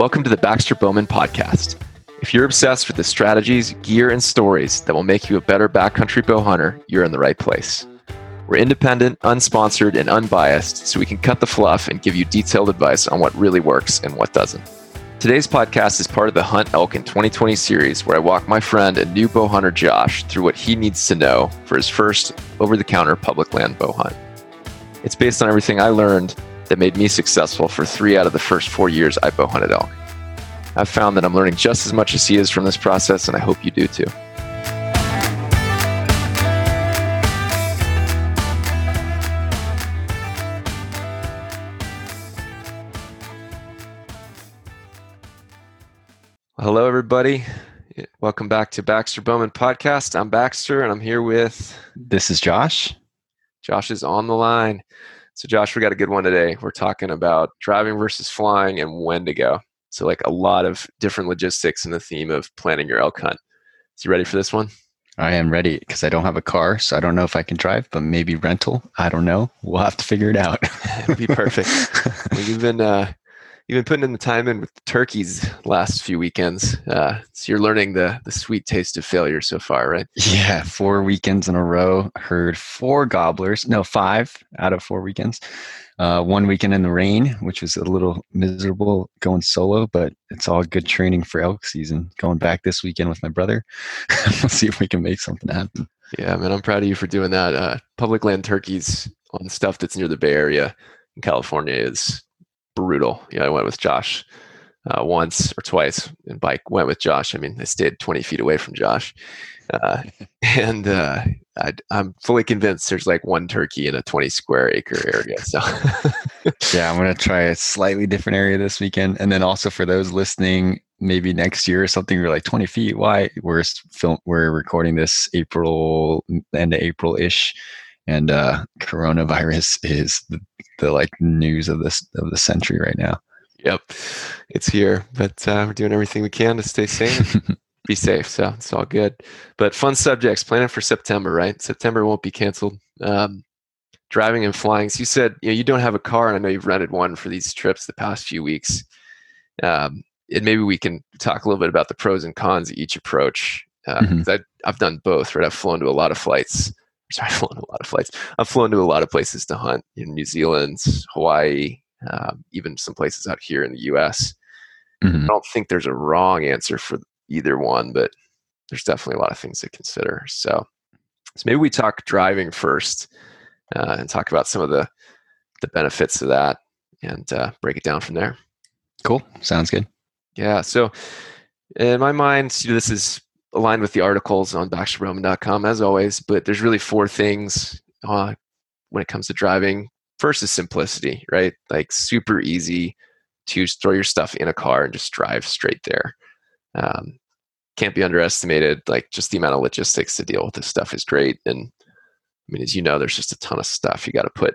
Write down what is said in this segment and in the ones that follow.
Welcome to the Baxter Bowman Podcast. If you're obsessed with the strategies, gear, and stories that will make you a better backcountry bow hunter, you're in the right place. We're independent, unsponsored, and unbiased, so we can cut the fluff and give you detailed advice on what really works and what doesn't. Today's podcast is part of the Hunt Elk in 2020 series, where I walk my friend and new bow hunter Josh through what he needs to know for his first over the counter public land bow hunt. It's based on everything I learned that made me successful for three out of the first four years I bow hunted elk. I've found that I'm learning just as much as he is from this process, and I hope you do too. Hello, everybody. Welcome back to Baxter Bowman Podcast. I'm Baxter, and I'm here with. This is Josh. Josh is on the line. So, Josh, we got a good one today. We're talking about driving versus flying and when to go. So, like a lot of different logistics in the theme of planning your elk hunt. So, you ready for this one? I am ready because I don't have a car, so I don't know if I can drive, but maybe rental. I don't know. We'll have to figure it out. It'll be perfect. well, you've been uh, you've been putting in the time in with the turkeys last few weekends. Uh, so you're learning the the sweet taste of failure so far, right? Yeah, four weekends in a row. Heard four gobblers. No, five out of four weekends. Uh, one weekend in the rain, which was a little miserable going solo, but it's all good training for elk season. Going back this weekend with my brother. we'll see if we can make something happen. Yeah, man, I'm proud of you for doing that. Uh, public land turkeys on stuff that's near the Bay Area in California is brutal. Yeah, I went with Josh uh, once or twice, and bike went with Josh. I mean, I stayed 20 feet away from Josh, uh, and uh, I, am fully convinced there's like one turkey in a 20 square acre area. So, yeah, I'm gonna try a slightly different area this weekend, and then also for those listening, maybe next year or something, we're like 20 feet. Why we're film we're recording this April end of April ish and uh, coronavirus is the, the, like news of this of the century right now. Yep, it's here, but uh, we're doing everything we can to stay safe, be safe. So it's all good. But fun subjects planning for September, right? September won't be canceled. Um, driving and flying. So you said you know you don't have a car, and I know you've rented one for these trips the past few weeks. Um, and maybe we can talk a little bit about the pros and cons of each approach. Uh, mm-hmm. I, I've done both, right? I've flown to a lot of flights I've flown a lot of flights. I've flown to a lot of places to hunt in New Zealand, Hawaii, um, even some places out here in the U.S. Mm-hmm. I don't think there's a wrong answer for either one, but there's definitely a lot of things to consider. So, so maybe we talk driving first uh, and talk about some of the the benefits of that and uh, break it down from there. Cool. Sounds good. Yeah. So, in my mind, you know, this is aligned with the articles on baxterbowman.com as always, but there's really four things uh, when it comes to driving. First is simplicity, right? Like super easy to throw your stuff in a car and just drive straight there. Um, can't be underestimated. Like just the amount of logistics to deal with this stuff is great. And I mean, as you know, there's just a ton of stuff you got to put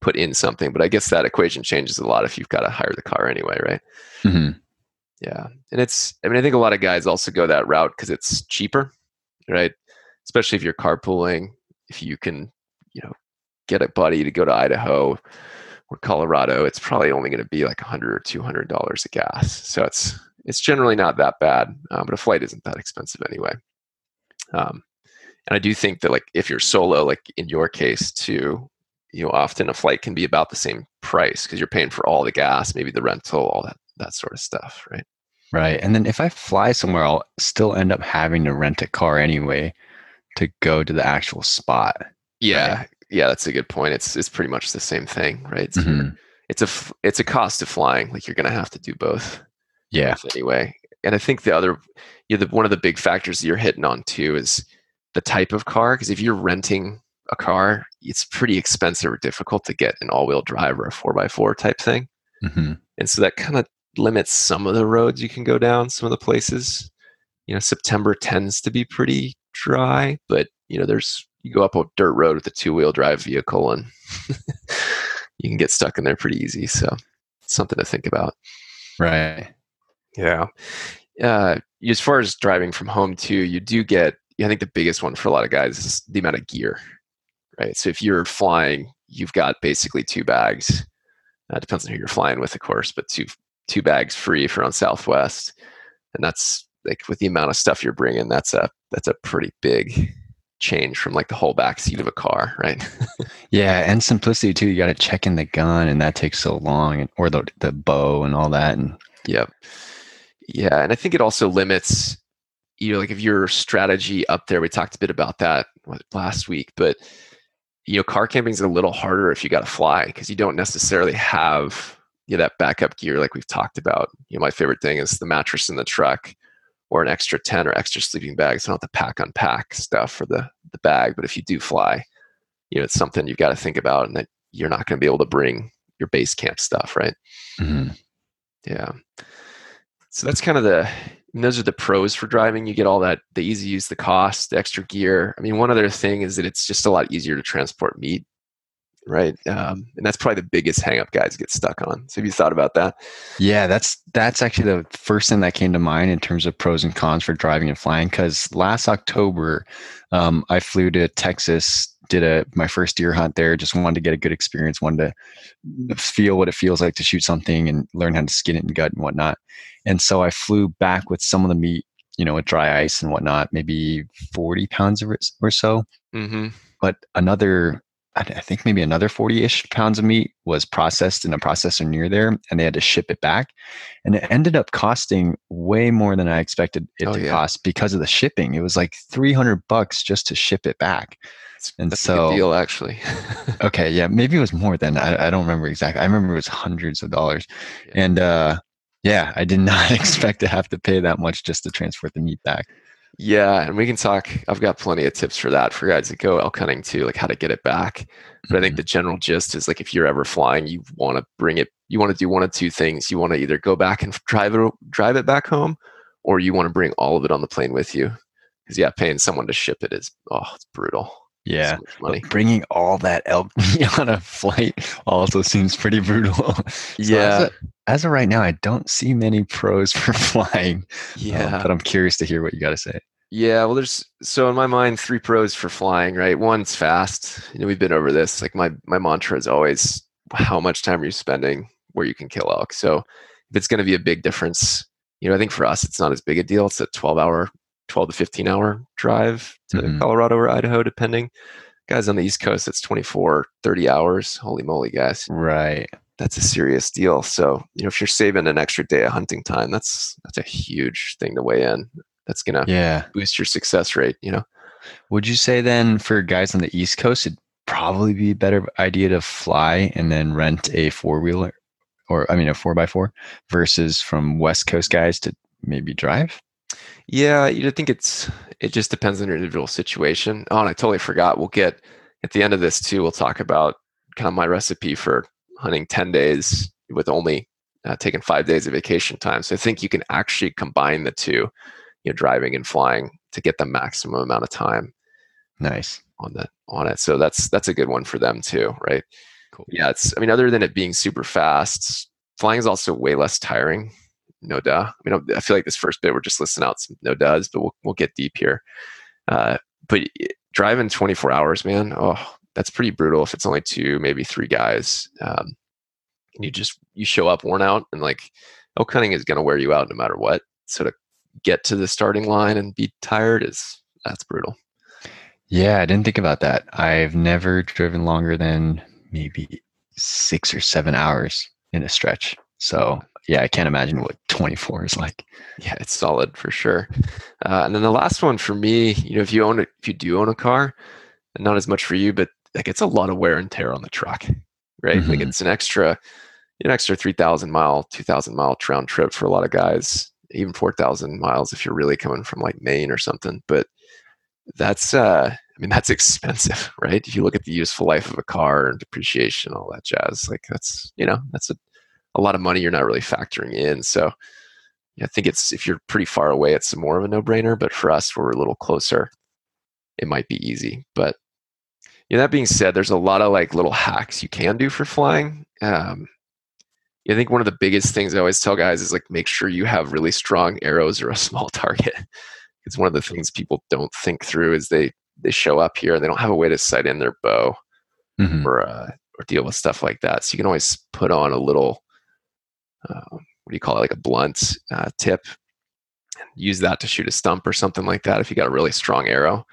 put in something. But I guess that equation changes a lot if you've got to hire the car anyway, right? Mm-hmm. Yeah. And it's, I mean, I think a lot of guys also go that route because it's cheaper, right? Especially if you're carpooling, if you can, you know, get a buddy to go to Idaho or Colorado, it's probably only going to be like a hundred or two hundred dollars of gas. So it's it's generally not that bad, um, but a flight isn't that expensive anyway. Um, and I do think that like if you're solo, like in your case too, you know, often a flight can be about the same price because you're paying for all the gas, maybe the rental, all that that sort of stuff, right? Right. And then if I fly somewhere, I'll still end up having to rent a car anyway to go to the actual spot. Yeah. Right? Yeah, that's a good point. It's it's pretty much the same thing, right? It's, mm-hmm. it's a it's a cost of flying. Like you're going to have to do both. Yeah. Anyway, and I think the other, you know, the, one of the big factors that you're hitting on too is the type of car. Because if you're renting a car, it's pretty expensive or difficult to get an all-wheel drive or a four x four type thing. Mm-hmm. And so that kind of limits some of the roads you can go down, some of the places. You know, September tends to be pretty dry, but you know, there's you go up a dirt road with a two wheel drive vehicle and you can get stuck in there pretty easy. So something to think about. Right. Yeah. Uh, as far as driving from home too, you do get, I think the biggest one for a lot of guys is the amount of gear, right? So if you're flying, you've got basically two bags. Uh, depends on who you're flying with, of course, but two two bags free for on Southwest, and that's like with the amount of stuff you're bringing, that's a that's a pretty big change from like the whole back seat of a car, right? yeah, and simplicity too. You got to check in the gun, and that takes so long, and or the the bow and all that. And yep, yeah, and I think it also limits. You know, like if your strategy up there, we talked a bit about that last week, but you know, car camping is a little harder if you got to fly because you don't necessarily have you know, that backup gear like we've talked about. You know, my favorite thing is the mattress in the truck or an extra tent or extra sleeping bags. So not the pack unpack stuff for the the bag, but if you do fly, you know, it's something you've got to think about and that you're not going to be able to bring your base camp stuff, right? Mm-hmm. Yeah. So that's kind of the those are the pros for driving. You get all that the easy use, the cost, the extra gear. I mean, one other thing is that it's just a lot easier to transport meat, right? Um, and that's probably the biggest hangup guys get stuck on. So have you thought about that? Yeah, that's that's actually the first thing that came to mind in terms of pros and cons for driving and flying. Because last October, um, I flew to Texas did a my first deer hunt there. Just wanted to get a good experience, wanted to feel what it feels like to shoot something and learn how to skin it and gut and whatnot. And so I flew back with some of the meat, you know, with dry ice and whatnot, maybe forty pounds of it or so. Mm-hmm. But another I think maybe another 40 ish pounds of meat was processed in a processor near there and they had to ship it back. And it ended up costing way more than I expected it oh, to yeah. cost because of the shipping. It was like 300 bucks just to ship it back. and That's so, deal, actually. okay. Yeah. Maybe it was more than I, I, don't remember exactly. I remember it was hundreds of dollars. Yeah. And, uh, yeah, I did not expect to have to pay that much just to transport the meat back. Yeah, and we can talk. I've got plenty of tips for that for guys that go elk hunting too, like how to get it back. But I think mm-hmm. the general gist is like if you're ever flying, you want to bring it. You want to do one of two things. You want to either go back and drive it, drive it back home, or you want to bring all of it on the plane with you. Because yeah, paying someone to ship it is oh, it's brutal. Yeah, so bringing all that elk on a flight also seems pretty brutal. so yeah. As of, as of, right now, I don't see many pros for flying. Um, yeah, um, but I'm curious to hear what you got to say. Yeah, well, there's so in my mind three pros for flying. Right, one's fast. You know, we've been over this. Like my my mantra is always how much time are you spending where you can kill elk. So if it's going to be a big difference, you know, I think for us it's not as big a deal. It's a 12 hour 12 to 15 hour drive to mm-hmm. Colorado or Idaho, depending. Guys on the East Coast, it's 24, 30 hours. Holy moly, guys. Right. That's a serious deal. So, you know, if you're saving an extra day of hunting time, that's that's a huge thing to weigh in. That's gonna yeah. boost your success rate, you know. Would you say then for guys on the East Coast, it'd probably be a better idea to fly and then rent a four wheeler or I mean a four by four versus from West Coast guys to maybe drive? Yeah, you think it's it just depends on your individual situation. Oh, and I totally forgot. We'll get at the end of this too. We'll talk about kind of my recipe for hunting ten days with only uh, taking five days of vacation time. So I think you can actually combine the two, you know, driving and flying to get the maximum amount of time. Nice on that on it. So that's that's a good one for them too, right? Cool. Yeah, it's. I mean, other than it being super fast, flying is also way less tiring no duh. I mean, I feel like this first bit we're just listing out some no duhs, but we'll we'll get deep here. Uh, but driving 24 hours, man, oh, that's pretty brutal. If it's only two, maybe three guys, um, and you just you show up worn out, and like elk hunting is going to wear you out no matter what. So to get to the starting line and be tired is that's brutal. Yeah, I didn't think about that. I've never driven longer than maybe six or seven hours in a stretch. So yeah, I can't imagine what 24 is like. Yeah, it's solid for sure. Uh, and then the last one for me, you know, if you own it, if you do own a car, not as much for you, but like it's a lot of wear and tear on the truck, right? Mm-hmm. Like it's an extra, an extra 3,000 mile, 2,000 mile round trip for a lot of guys, even 4,000 miles if you're really coming from like Maine or something. But that's, uh, I mean, that's expensive, right? If you look at the useful life of a car and depreciation, all that jazz, like that's, you know, that's a a lot of money you're not really factoring in. So I think it's if you're pretty far away, it's more of a no-brainer. But for us, we're a little closer. It might be easy. But you know, that being said, there's a lot of like little hacks you can do for flying. Um, I think one of the biggest things I always tell guys is like make sure you have really strong arrows or a small target. it's one of the things people don't think through is they they show up here and they don't have a way to sight in their bow mm-hmm. or uh, or deal with stuff like that. So you can always put on a little uh, what do you call it, like a blunt uh, tip. Use that to shoot a stump or something like that if you got a really strong arrow,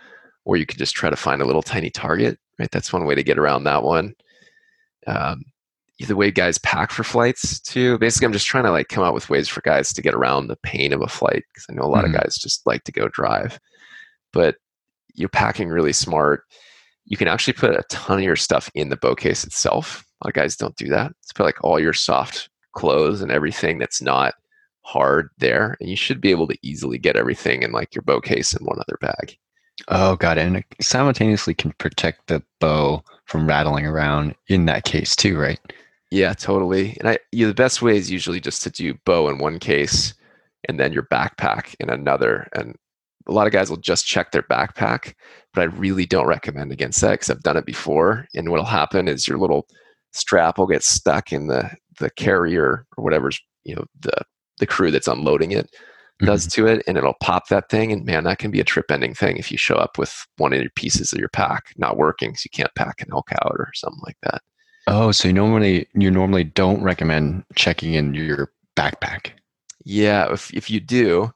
or you could just try to find a little tiny target. Right, that's one way to get around that one. Um, the way guys pack for flights too. Basically, I'm just trying to like come out with ways for guys to get around the pain of a flight because I know a lot mm-hmm. of guys just like to go drive. But you're packing really smart. You can actually put a ton of your stuff in the bow case itself. A lot of guys don't do that. It's put like all your soft clothes and everything that's not hard there, and you should be able to easily get everything in like your bow case in one other bag. Oh, got it. And it simultaneously can protect the bow from rattling around in that case too, right? Yeah, totally. And I, you know, the best way is usually just to do bow in one case and then your backpack in another. And a lot of guys will just check their backpack, but I really don't recommend against that because I've done it before. And what'll happen is your little strap will get stuck in the the carrier or whatever's you know the the crew that's unloading it does mm-hmm. to it, and it'll pop that thing. And man, that can be a trip ending thing if you show up with one of your pieces of your pack not working, so you can't pack an elk out or something like that. Oh, so you normally you normally don't recommend checking in your backpack. Yeah, if if you do,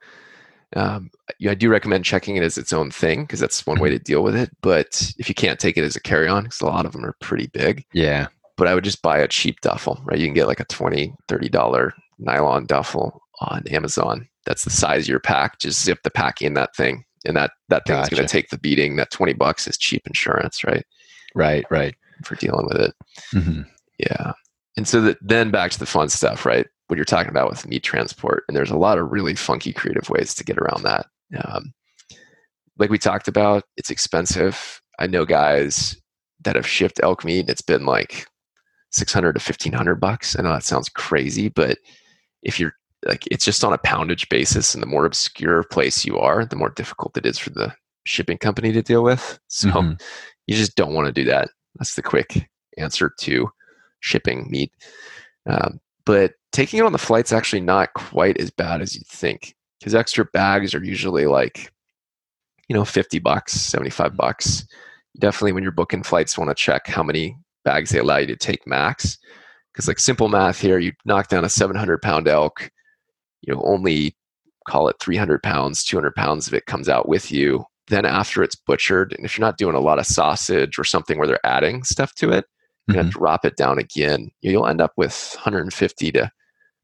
um, I do recommend checking it as its own thing because that's one way mm-hmm. to deal with it. But if you can't take it as a carry on, because a lot of them are pretty big. Yeah. But I would just buy a cheap duffel, right? You can get like a 20 $30 nylon duffel on Amazon. That's the size of your pack. Just zip the pack in that thing. And that, that thing's gotcha. going to take the beating. That 20 bucks is cheap insurance, right? Right, right for dealing with it. Mm-hmm. Yeah. And so that, then back to the fun stuff, right? What you're talking about with meat transport. And there's a lot of really funky, creative ways to get around that. Um, like we talked about, it's expensive. I know guys that have shipped elk meat. and It's been like 600 to 1500 bucks. I know that sounds crazy, but if you're like, it's just on a poundage basis. And the more obscure place you are, the more difficult it is for the shipping company to deal with. So mm-hmm. you just don't want to do that. That's the quick answer to shipping meat. Um, but taking it on the flight's actually not quite as bad as you'd think because extra bags are usually like, you know, 50 bucks, 75 bucks. Definitely when you're booking flights, want to check how many bags they allow you to take max. Because, like, simple math here, you knock down a 700 pound elk, you know, only call it 300 pounds, 200 pounds of it comes out with you then after it's butchered, and if you're not doing a lot of sausage or something where they're adding stuff to it, you're mm-hmm. gonna drop it down again. You'll end up with 150 to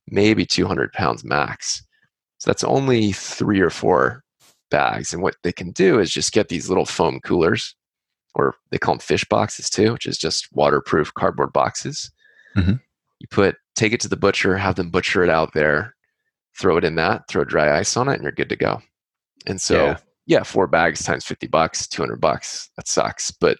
maybe 200 pounds max. So that's only three or four bags. And what they can do is just get these little foam coolers, or they call them fish boxes too, which is just waterproof cardboard boxes. Mm-hmm. You put take it to the butcher, have them butcher it out there, throw it in that, throw dry ice on it, and you're good to go. And so yeah yeah, four bags times 50 bucks, 200 bucks. That sucks, but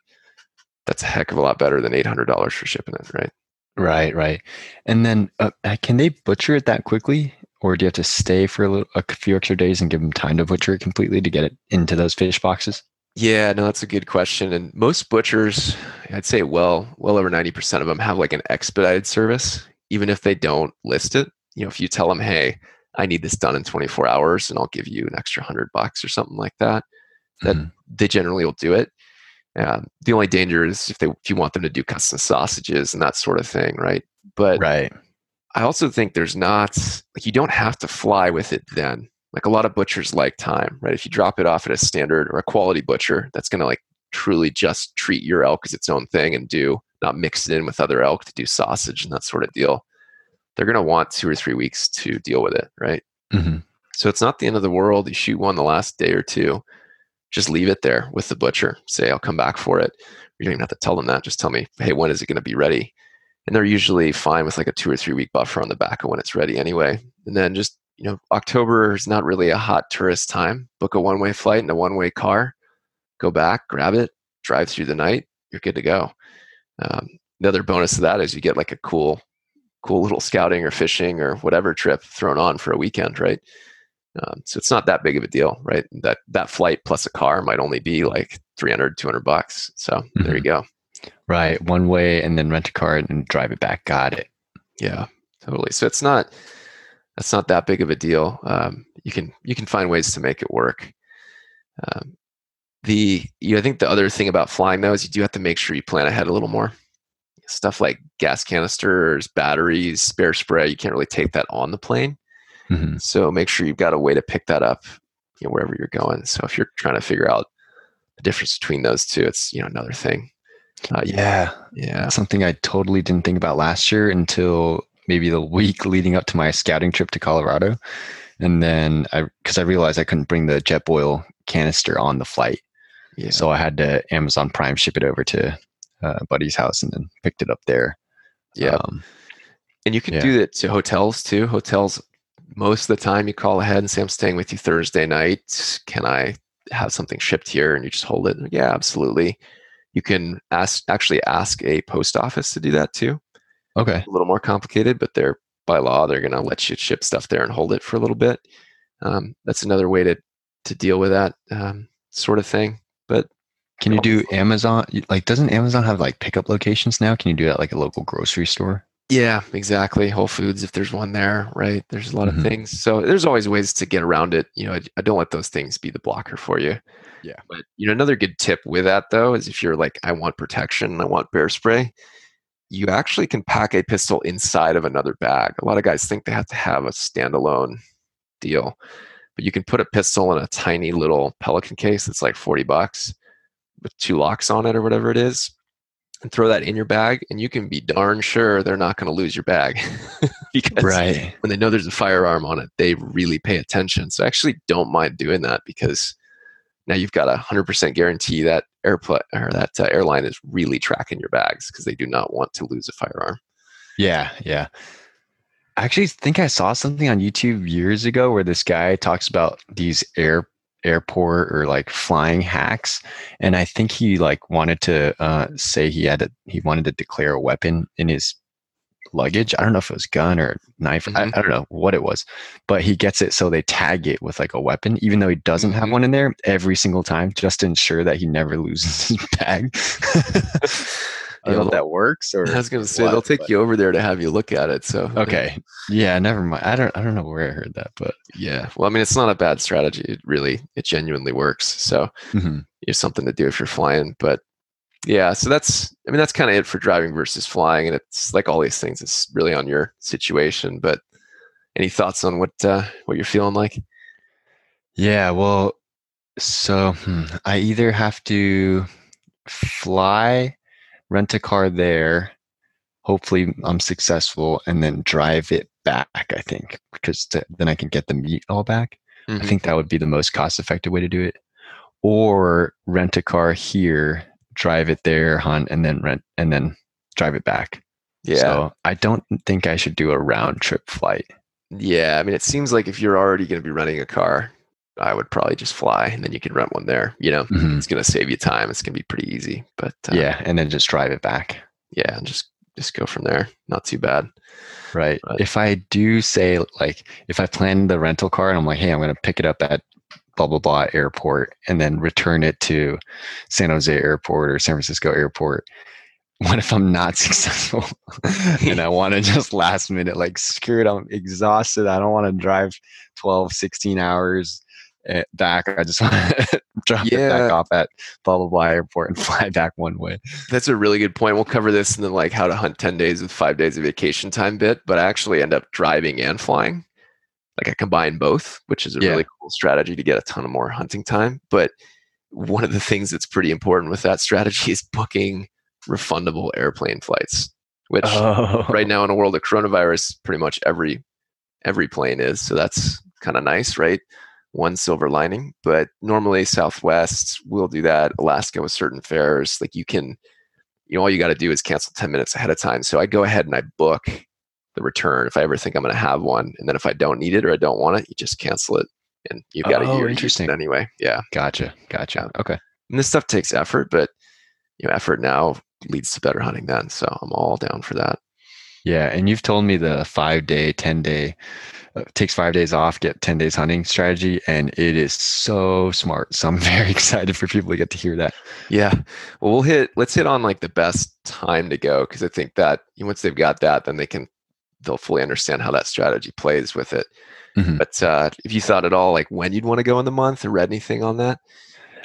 that's a heck of a lot better than $800 for shipping it, right? Right, right. And then uh, uh, can they butcher it that quickly? Or do you have to stay for a, little, a few extra days and give them time to butcher it completely to get it into those fish boxes? Yeah, no, that's a good question. And most butchers, I'd say well, well over 90% of them have like an expedited service, even if they don't list it. You know, if you tell them, hey, I need this done in 24 hours and I'll give you an extra hundred bucks or something like that. That mm-hmm. they generally will do it. Um, the only danger is if they if you want them to do custom sausages and that sort of thing, right? But right. I also think there's not like you don't have to fly with it then. Like a lot of butchers like time, right? If you drop it off at a standard or a quality butcher that's going to like truly just treat your elk as its own thing and do not mix it in with other elk to do sausage and that sort of deal they're going to want two or three weeks to deal with it, right? Mm-hmm. So it's not the end of the world. You shoot one the last day or two, just leave it there with the butcher. Say, I'll come back for it. You don't even have to tell them that. Just tell me, hey, when is it going to be ready? And they're usually fine with like a two or three week buffer on the back of when it's ready anyway. And then just, you know, October is not really a hot tourist time. Book a one way flight in a one way car, go back, grab it, drive through the night, you're good to go. Um, the other bonus of that is you get like a cool cool little scouting or fishing or whatever trip thrown on for a weekend, right? Um, so it's not that big of a deal, right? That that flight plus a car might only be like 300, 200 bucks. So mm-hmm. there you mm-hmm. go. Right, one way, and then rent a car and drive it back. Got it. Yeah, totally. So it's not that's not that big of a deal. Um, you can you can find ways to make it work. Um, the you know, I think the other thing about flying though is you do have to make sure you plan ahead a little more. Stuff like gas canisters, batteries, spare spray. You can't really take that on the plane. Mhm. So make sure you've got a way to pick that up you know, wherever you're going. So if you're trying to figure out the difference between those two, it's you know another thing. Uh, Yeah, yeah, That's something I totally didn't think about last year until maybe the week leading up to my scouting trip to Colorado. And then I, because I realized I couldn't bring the Jetboil canister on the flight. yeah. So I had to Amazon Prime ship it over to uh, buddy's house and then picked it up there. yeah. Um, And you can Yeah. do that to hotels too. Hotels, most of the time, you call ahead and say, "I'm staying with you Thursday night. Can I have something shipped here?" And you just hold it. Yeah, absolutely. You can ask, actually ask a post office to do that too. okay. A little more complicated, but they're by law they're going to let you ship stuff there and hold it for a little bit. Um, that's another way to to deal with that um, sort of thing. But Can you do Amazon? Like, doesn't Amazon have like pickup locations now? Can you do that like a local grocery store? Yeah, exactly. Whole Foods, if there's one there, right? There's a lot Mhm. of things. So there's always ways to get around it. You know, I, I don't let those things be the blocker for you. Yeah. But you know, another good tip with that though is if you're like, I want protection, I want bear spray, you actually can pack a pistol inside of another bag. A lot of guys think they have to have a standalone deal, but you can put a pistol in a tiny little Pelican case that's like 40 bucks with two locks on it or whatever it is and throw that in your bag and you can be darn sure they're not going to lose your bag because Right. when they know there's a firearm on it they really pay attention so I actually don't mind doing that because now you've got a 100% guarantee that airport or that uh, airline is really tracking your bags because they do not want to lose a firearm Yeah, yeah. I actually think I saw something on YouTube years ago where this guy talks about these air airport or like flying hacks, and I think he like wanted to uh, say he had a, he wanted to declare a weapon in his luggage. I don't know if it was gun or knife. Mhm. I, I don't know what it was, but he gets it so they tag it with like a weapon, even though he doesn't have Mhm. one in there every single time, just to ensure that he never loses his bag. I don't know if that works or I was going to say what, they'll take but- you over there to have you look at it so Okay. Yeah, never mind. I don't I don't know where I heard that, but yeah well I mean it's not a bad strategy it really it genuinely works so Mhm. is something to do if you're flying. But yeah, so that's I mean that's kind of it for driving versus flying, and it's like all these things. It's really on your situation. But any thoughts on what uh, what you're feeling like? yeah, well, so hmm, I either have to fly, rent a car there, hopefully I'm successful, and then drive it back, I think, because th- then I can get the meat all back. I Mhm. think that would be the most cost effective way to do it. Or rent a car here, drive it there, hunt, and then rent and then drive it back. Yeah, So I don't think I should do a round trip flight. yeah. I mean, it seems like if you're already going to be renting a car, I would probably just fly, and then you can rent one there. You know, Mhm. it's going to save you time. It's going to be pretty easy. But uh, Yeah, and then just drive it back. yeah, and just just go from there. Not too bad. Right. Right. If I do say like if I plan the rental car and I'm like, hey, I'm going to pick it up at blah blah blah airport and then return it to San Jose airport or San Francisco airport. What if I'm not successful and I want to just last minute like screw it I'm exhausted I don't want to drive 12 16 hours eh, back I just want to drop it Yeah. back off at blah blah blah airport and fly back one way. That's a really good point. We'll cover this in the like how to hunt 10 days with five days of vacation time bit, but I actually end up driving and flying. Like I combine both, which is a Yeah. really cool strategy to get a ton of more hunting time. But one of the things that's pretty important with that strategy is booking refundable airplane flights, which Oh. right now in a world of coronavirus, pretty much every every plane is. So that's kind of nice, right? One silver lining. But normally Southwest will do that. Alaska with certain fares, like you can, you know, all you got to do is cancel 10 minutes ahead of time. So I go ahead and I book the return if I ever think I'm going to have one. And then if I don't need it or I don't want it, you just cancel it. And you've got Oh, a year interesting. anyway. Yeah. Gotcha. Gotcha. Okay. And this stuff takes effort, but you know, effort now leads to better hunting then. So I'm all down for that. Yeah, and you've told me the five day, ten day, uh, takes five days off, get ten days hunting strategy, and it is so smart. So I'm very excited for people to get to hear that. Yeah. Well, we'll hit, let's hit on like the best time to go because I think that once they've got that, then they can, they'll fully understand how that strategy plays with it. Mhm. But uh, if you thought at all like when you'd want to go in the month or read anything on that,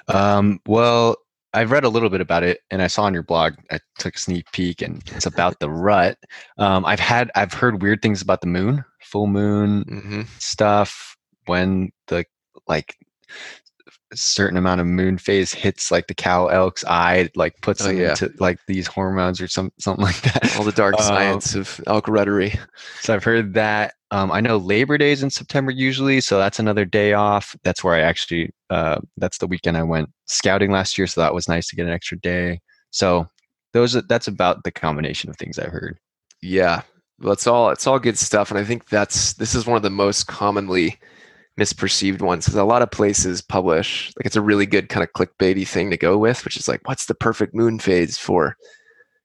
Um, well, I've read a little bit about it, and I saw on your blog. I took a sneak peek, and it's about the rut. Um, I've had I've heard weird things about the moon, full moon hmm stuff when the like certain amount of moon phase hits like the cow elk's eye, like puts Oh, them yeah. into like these hormones or some something like that. All the dark Um, science of elk ruttery. So I've heard that. Um, I know Labor Day is in September usually, so that's another day off. That's where I actually, uh, that's the weekend I went scouting last year, so that was nice to get an extra day. So those, are, that's about the combination of things I've heard. Yeah, well, it's all it's all good stuff, and I think that's this is one of the most commonly misperceived ones because a lot of places publish like it's a really good kind of clickbaity thing to go with, which is like, what's the perfect moon phase for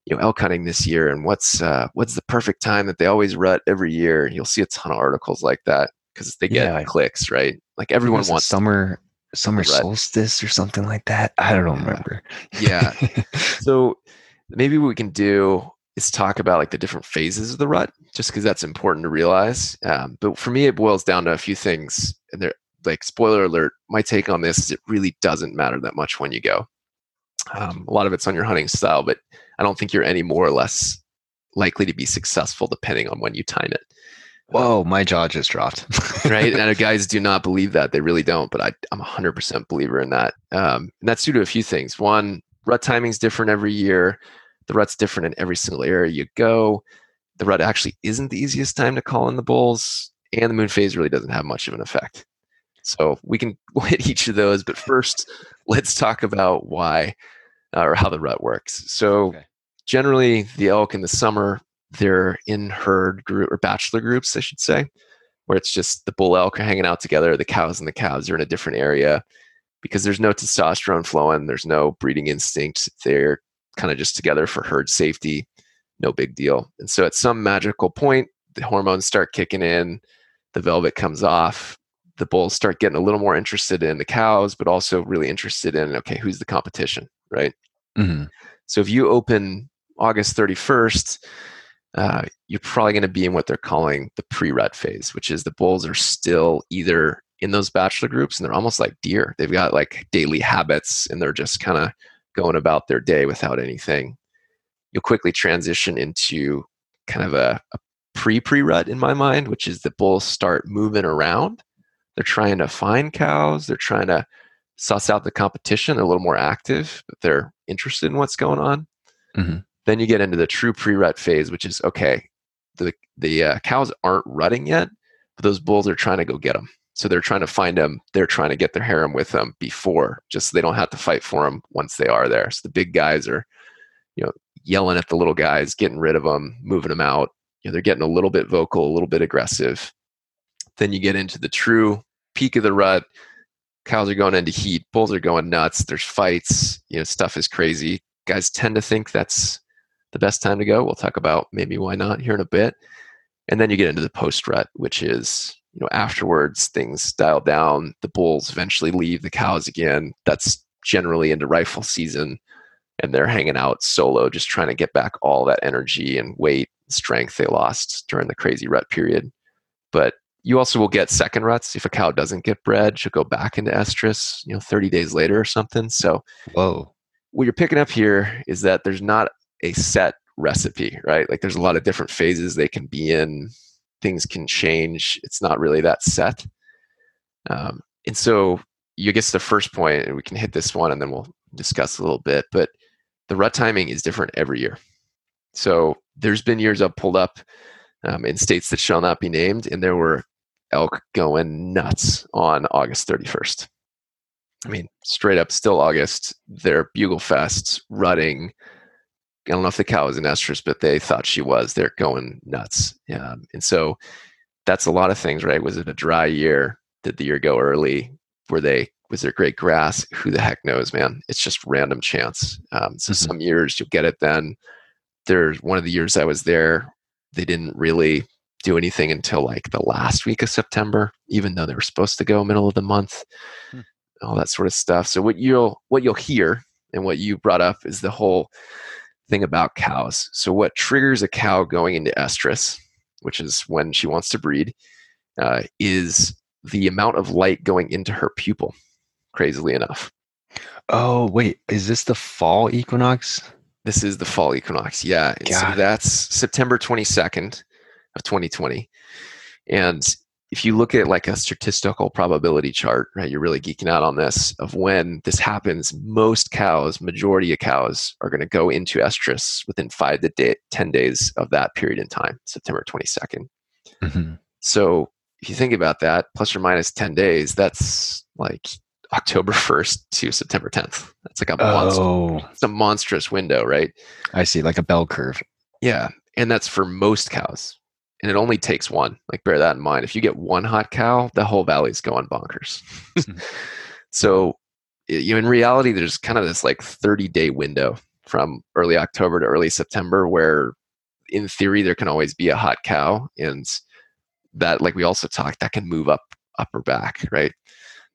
you know elk hunting this year, and what's uh, what's the perfect time that they always rut every year? And you'll see a ton of articles like that because they get Yeah. clicks, right? Like everyone It was a wants. summer summer rut. solstice or something like that. I don't Yeah. remember. Yeah. So maybe we can do is talk about like the different phases of the rut, just because that's important to realize. Um, but for me, it boils down to a few things. And they're like, spoiler alert, my take on this is it really doesn't matter that much when you go. Um, a lot of it's on your hunting style, but I don't think you're any more or less likely to be successful depending on when you time it. Whoa, my jaw just dropped. right? and guys do not believe that; they really don't. But I, I'm a hundred percent believer in that. Um, and that's due to a few things. One, rut timing is different every year. The rut's different in every single area you go. The rut actually isn't the easiest time to call in the bulls, and the moon phase really doesn't have much of an effect. So we can we'll hit each of those, but first, let's talk about why uh, or how the rut works. So Okay. generally, the elk in the summer they're in herd group or bachelor groups, I should say, where it's just the bull elk are hanging out together, the cows and the calves are in a different area because there's no testosterone flowing, there's no breeding instinct. They're kind of just together for herd safety, no big deal. And so at some magical point, the hormones start kicking in, the velvet comes off, the bulls start getting a little more interested in the cows, but also really interested in okay, who's the competition, right? Mhm. So if you open August 31st, uh, you're probably going to be in what they're calling the pre-rut phase, which is the bulls are still either in those bachelor groups and they're almost like deer. They've got like daily habits and they're just kind of going about their day without anything. You'll quickly transition into kind of a, a pre-pre-rut in my mind, which is the bulls start moving around. They're trying to find cows. They're trying to suss out the competition. They're a little more active, but they're interested in what's going on. Mhm. Then you get into the true pre-rut phase, which is okay. The the uh, cows aren't rutting yet, but those bulls are trying to go get them. So they're trying to find them. They're trying to get their harem with them before, just so they don't have to fight for them once they are there. So the big guys are, you know, yelling at the little guys, getting rid of them, moving them out. You know, they're getting a little bit vocal, a little bit aggressive. Then you get into the true peak of the rut. Cows are going into heat. Bulls are going nuts. There's fights. You know, stuff is crazy. Guys tend to think that's the best time to go. We'll talk about maybe why not here in a bit. And then you get into the post rut, which is, you know, afterwards things dial down. The bulls eventually leave the cows again. That's generally into rifle season. And they're hanging out solo, just trying to get back all that energy and weight, strength they lost during the crazy rut period. But you also will get second ruts. If a cow doesn't get bred, she'll go back into estrus, you know, 30 days later or something. So Whoa. what you're picking up here is that there's not a set recipe, right? Like there's a lot of different phases they can be in. Things can change. It's not really that set. Um, and so you guess the first point, and we can hit this one and then we'll discuss a little bit, but the rut timing is different every year. So there's been years I've pulled up um, in states that shall not be named, and there were elk going nuts on August 31st. I mean, straight up, still August. They're bugle fests, rutting. I don't know if the cow was in estrus, but they thought she was. They're going nuts. Um, and so that's a lot of things, right? Was it a dry year? Did the year go early? Were they was there great grass? Who the heck knows, man? It's just random chance. Um, so Mhm. some years you'll get it then. There's one of the years I was there, they didn't really do anything until like the last week of September, even though they were supposed to go middle of the month, Hmm. all that sort of stuff. So what you'll what you'll hear and what you brought up is the whole thing about cows. So what triggers a cow going into estrus, which is when she wants to breed, uh, is the amount of light going into her pupil. Crazily enough, Oh wait, is this the fall equinox? This is the fall equinox. Yeah. So that's September 22nd of 2020. And if you look at like a statistical probability chart, right, you're really geeking out on this of when this happens, most cows, majority of cows are going to go into estrus within five to day, 10 days of that period in time, September 22nd. Mhm. So if you think about that, plus or minus 10 days, that's like October 1st to September 10th. That's like a, Oh, it's a monstrous window, right? I see, like a bell curve. Yeah, and that's for most cows. And it only takes one. Like bear that in mind. If you get one hot cow, the whole valley's going bonkers. Mhm. so, you know, in reality, there's kind of this like 30 day window from early October to early September where, in theory, there can always be a hot cow, and that, like we also talked, that can move up, up or back, right?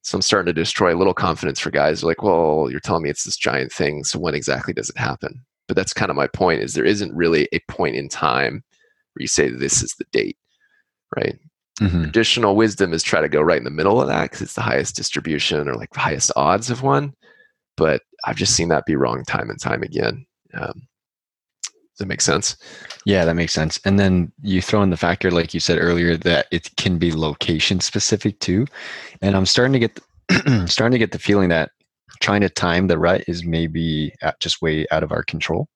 So I'm starting to destroy a little confidence for guys. They're like, well, you're telling me it's this giant thing. So when exactly does it happen? But that's kind of my point is there isn't really a point in time where you say this is the date, right? Mhm. Traditional wisdom is try to go right in the middle of that because it's the highest distribution or like the highest odds of one. But I've just seen that be wrong time and time again. Um, does that make sense? Yeah, that makes sense. And then you throw in the factor, like you said earlier, that it can be location specific too. And I'm starting to get starting to get the feeling that trying to time the rut is maybe just way out of our control.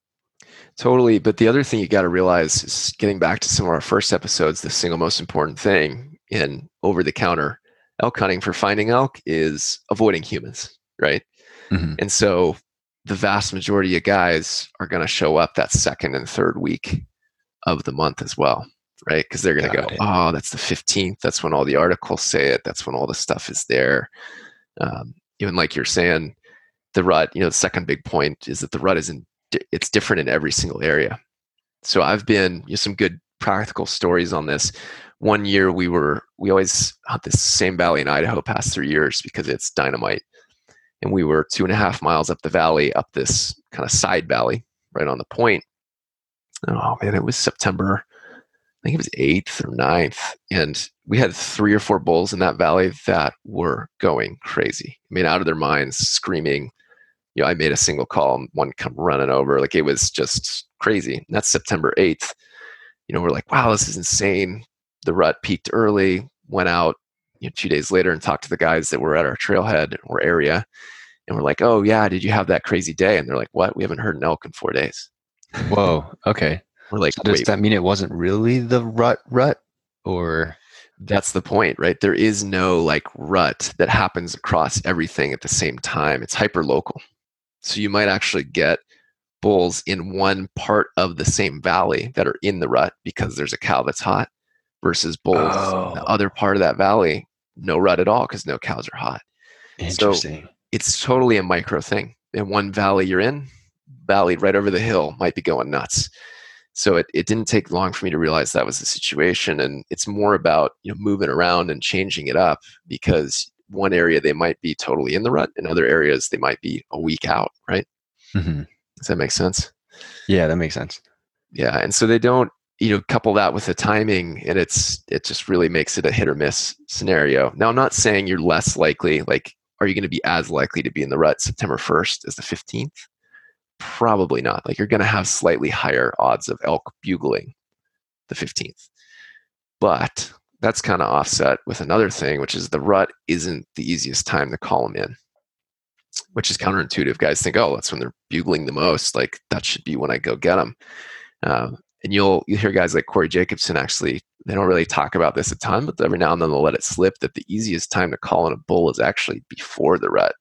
Totally. But the other thing you got to realize is getting back to some of our first episodes, the single most important thing in over the counter elk hunting for finding elk is avoiding humans, right? Mhm. And so the vast majority of guys are going to show up that second and third week of the month as well, right? Because they're going to go, it. oh, that's the 15th. That's when all the articles say it. That's when all the stuff is there. Um, even like you're saying, the rut, you know, the second big point is that the rut isn't, it's different in every single area. So I've been, you know, some good practical stories on this. One year we were, we always hunt this same valley in Idaho past three years because it's dynamite and we were two and a half miles up the valley, up this kind of side valley, right on the point. Oh man, it was September. I think it was eighth or 9th, and we had three or four bulls in that valley that were going crazy. I mean, out of their minds, screaming. You know, I made a single call, and one come running over. Like it was just crazy. And that's September eighth. You know, we're like, wow, this is insane. The rut peaked early. Went out you know, two days later and talked to the guys that were at our trailhead or area and we're like, "Oh yeah, did you have that crazy day?" And they're like, "What? We haven't heard an elk in four days." Whoa. Okay. We're like, So does "Wait, that mean it wasn't really the rut rut or that's the point, right? There is no like rut that happens across everything at the same time. It's hyper local, so you might actually get bulls in one part of the same valley that are in the rut because there's a cow that's hot, versus bulls in the Oh. other part of that valley no rut at all because no cows are hot. interesting? it's totally a micro thing. In one valley you're in, valley right over the hill might be going nuts. So it, it didn't take long for me to realize that was the situation. And it's more about, you know, moving around and changing it up because one area they might be totally in the rut in other areas they might be a week out, right? Mhm. Does that make sense? Yeah, that makes sense. Yeah. And so they don't, you know, couple that with the timing and it's it just really makes it a hit or miss scenario. Now I'm not saying you're less likely, like, are you going to be as likely to be in the rut September 1st as the 15th? Probably not. Like you're going to have slightly higher odds of elk bugling the 15th. But that's kind of offset with another thing, which is the rut isn't the easiest time to call them in, which is counterintuitive. Guys think, oh, that's when they're bugling the most. Like that should be when I go get them. Um, and you'll you hear guys like Corey Jacobsen actually they don't really talk about this a ton, but every now and then they'll let it slip that the easiest time to call in a bull is actually before the rut,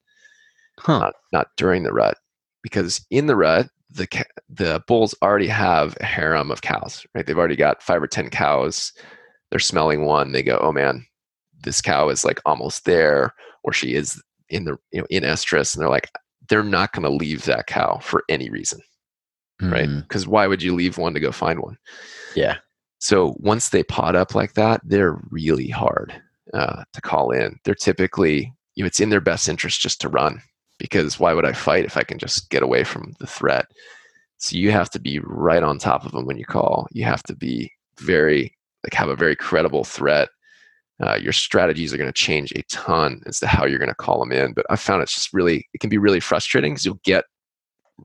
Huh. not not during the rut, because in the rut the the bulls already have a harem of cows, right? They've already got five or ten cows. They're smelling one, they go, oh man, this cow is like almost there, or she is in the you know in estrus, and they're like, they're not going to leave that cow for any reason right? Mhm. Because why would you leave one to go find one? Yeah. So once they pot up like that, they're really hard uh, to call in. They're typically, you know, it's in their best interest just to run because why would I fight if I can just get away from the threat? So you have to be right on top of them when you call. You have to be very, like, have a very credible threat uh, your strategies are going to change a ton as to how you're going to call them in. But I found it's just really, it can be really frustrating because you'll get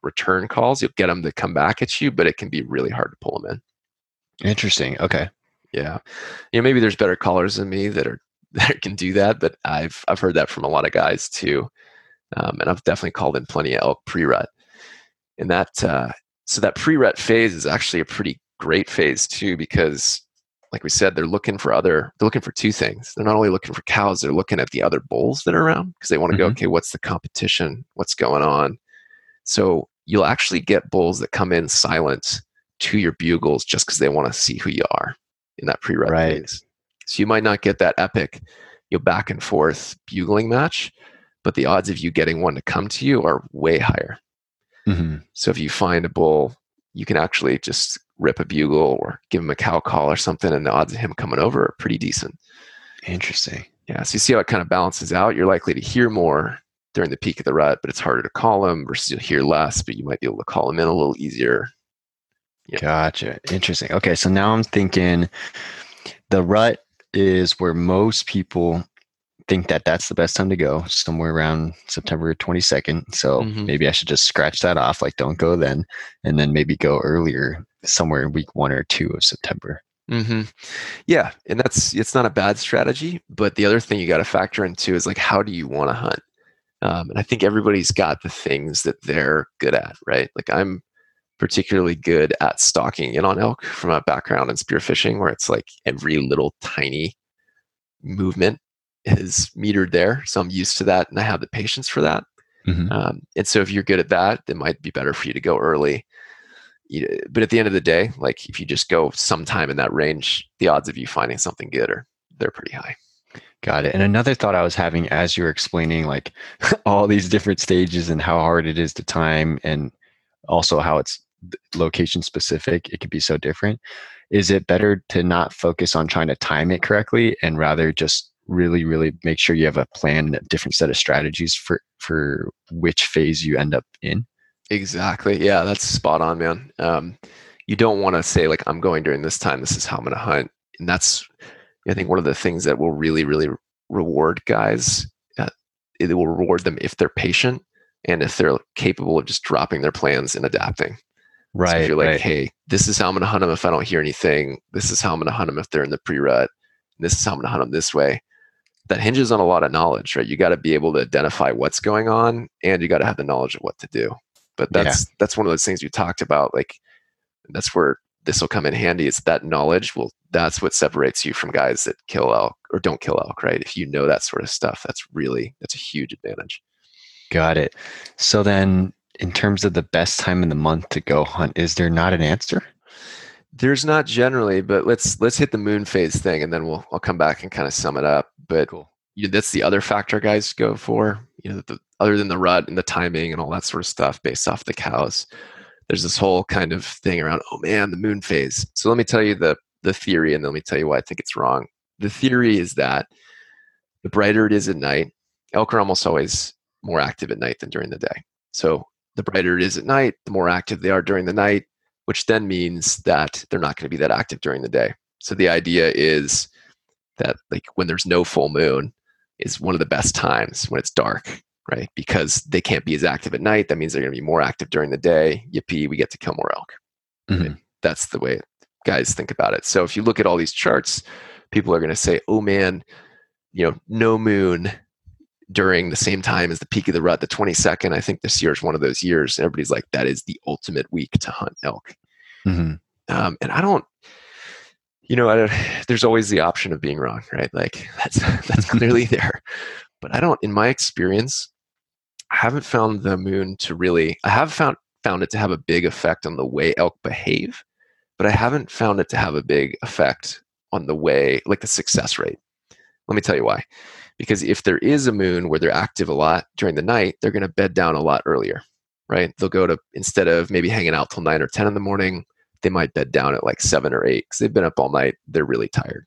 return calls, you'll get them to come back at you, but it can be really hard to pull them in. Interesting. Okay. Yeah, you know, maybe there's better callers than me that are that can do that, but I've I've heard that from a lot of guys too, um, and I've definitely called in plenty of elk pre-rut, and that uh, so that pre-rut phase is actually a pretty great phase too because like we said, they're looking for other, they're looking for two things. They're not only looking for cows, they're looking at the other bulls that are around because they want to mm-hmm. go, okay, what's the competition? What's going on? So you'll actually get bulls that come in silent to your bugles just because they want to see who you are in that pre-rut right. phase. So you might not get that epic, you know, back and forth bugling match, but the odds of you getting one to come to you are way higher. Mm-hmm. So if you find a bull, you can actually just rip a bugle or give him a cow call or something, and the odds of him coming over are pretty decent. Interesting. Yeah. So you see how it kind of balances out. You're likely to hear more during the peak of the rut, but it's harder to call him versus you'll hear less, but you might be able to call him in a little easier. Yeah. Gotcha. Interesting. Okay. So now I'm thinking the rut is where most people think that that's the best time to go, somewhere around September 22nd. So mm-hmm. maybe I should just scratch that off, like don't go then, and then maybe go earlier, somewhere in week one or two of September. Mm-hmm. Yeah, and that's it's not a bad strategy, but the other thing you got to factor into is like how do you want to hunt? Um, and I think everybody's got the things that they're good at, right? Like I'm particularly good at stalking in on elk from a background in spearfishing, where it's like every little tiny movement is metered there. So I'm used to that and I have the patience for that. Mm-hmm. Um, and so if you're good at that, it might be better for you to go early. But at the end of the day, like if you just go sometime in that range, the odds of you finding something good are they're pretty high. Got it. And another thought I was having as you were explaining like all these different stages and how hard it is to time and also how it's location specific, it could be so different. Is it better to not focus on trying to time it correctly and rather just really really make sure you have a plan a different set of strategies for for which phase you end up in exactly. Yeah that's spot on man. Um, you don't want to say like i'm going during this time. This is how i'm going to hunt. And that's i think one of the things that will really really reward guys uh, it will reward them if they're patient and if they're capable of just dropping their plans and adapting. Right so if you're like right. hey this is how i'm going to hunt them if i don't hear anything. This is how i'm going to hunt them if they're in the pre-rut. This is how i'm going to hunt them this way. That hinges on a lot of knowledge, right? You got to be able to identify what's going on and you got to have the knowledge of what to do. But that's yeah. that's one of those things you talked about like that's where this will come in handy is that knowledge will that's what separates you from guys that kill elk or don't kill elk, right? If you know that sort of stuff, that's really that's a huge advantage. Got it. So then in terms of the best time in the month to go hunt, is there not an answer? There's not generally, but let's let's hit the moon phase thing, and then we'll I'll come back and kind of sum it up. But cool. you know, that's the other factor guys go for. You know, the, other than the rut and the timing and all that sort of stuff based off the cows. There's this whole kind of thing around, oh man, the moon phase. So let me tell you the the theory, and then let me tell you why I think it's wrong. The theory is that the brighter it is at night, elk are almost always more active at night than during the day. So the brighter it is at night, the more active they are during the night, which then means that they're not going to be that active during the day. So the idea is that like when there's no full moon is one of the best times when it's dark, right? Because they can't be as active at night. That means they're going to be more active during the day. Yippee, we get to kill more elk. Mm-hmm. That's the way guys think about it. So if you look at all these charts, people are going to say, "Oh man, you know, no moon during the same time as the peak of the rut, the 22nd. I think this year is one of those years. Everybody's like, that is the ultimate week to hunt elk. Mm-hmm. Um, and I don't, you know, I there's always the option of being wrong, right? Like that's that's clearly there, but I don't. In my experience, I haven't found the moon to really. I have found found it to have a big effect on the way elk behave, but I haven't found it to have a big effect on the way, like the success rate. Let me tell you why. Because if there is a moon where they're active a lot during the night, they're going to bed down a lot earlier, right? They'll go to, instead of maybe hanging out till nine or 10 in the morning, they might bed down at like seven or eight because they've been up all night. They're really tired.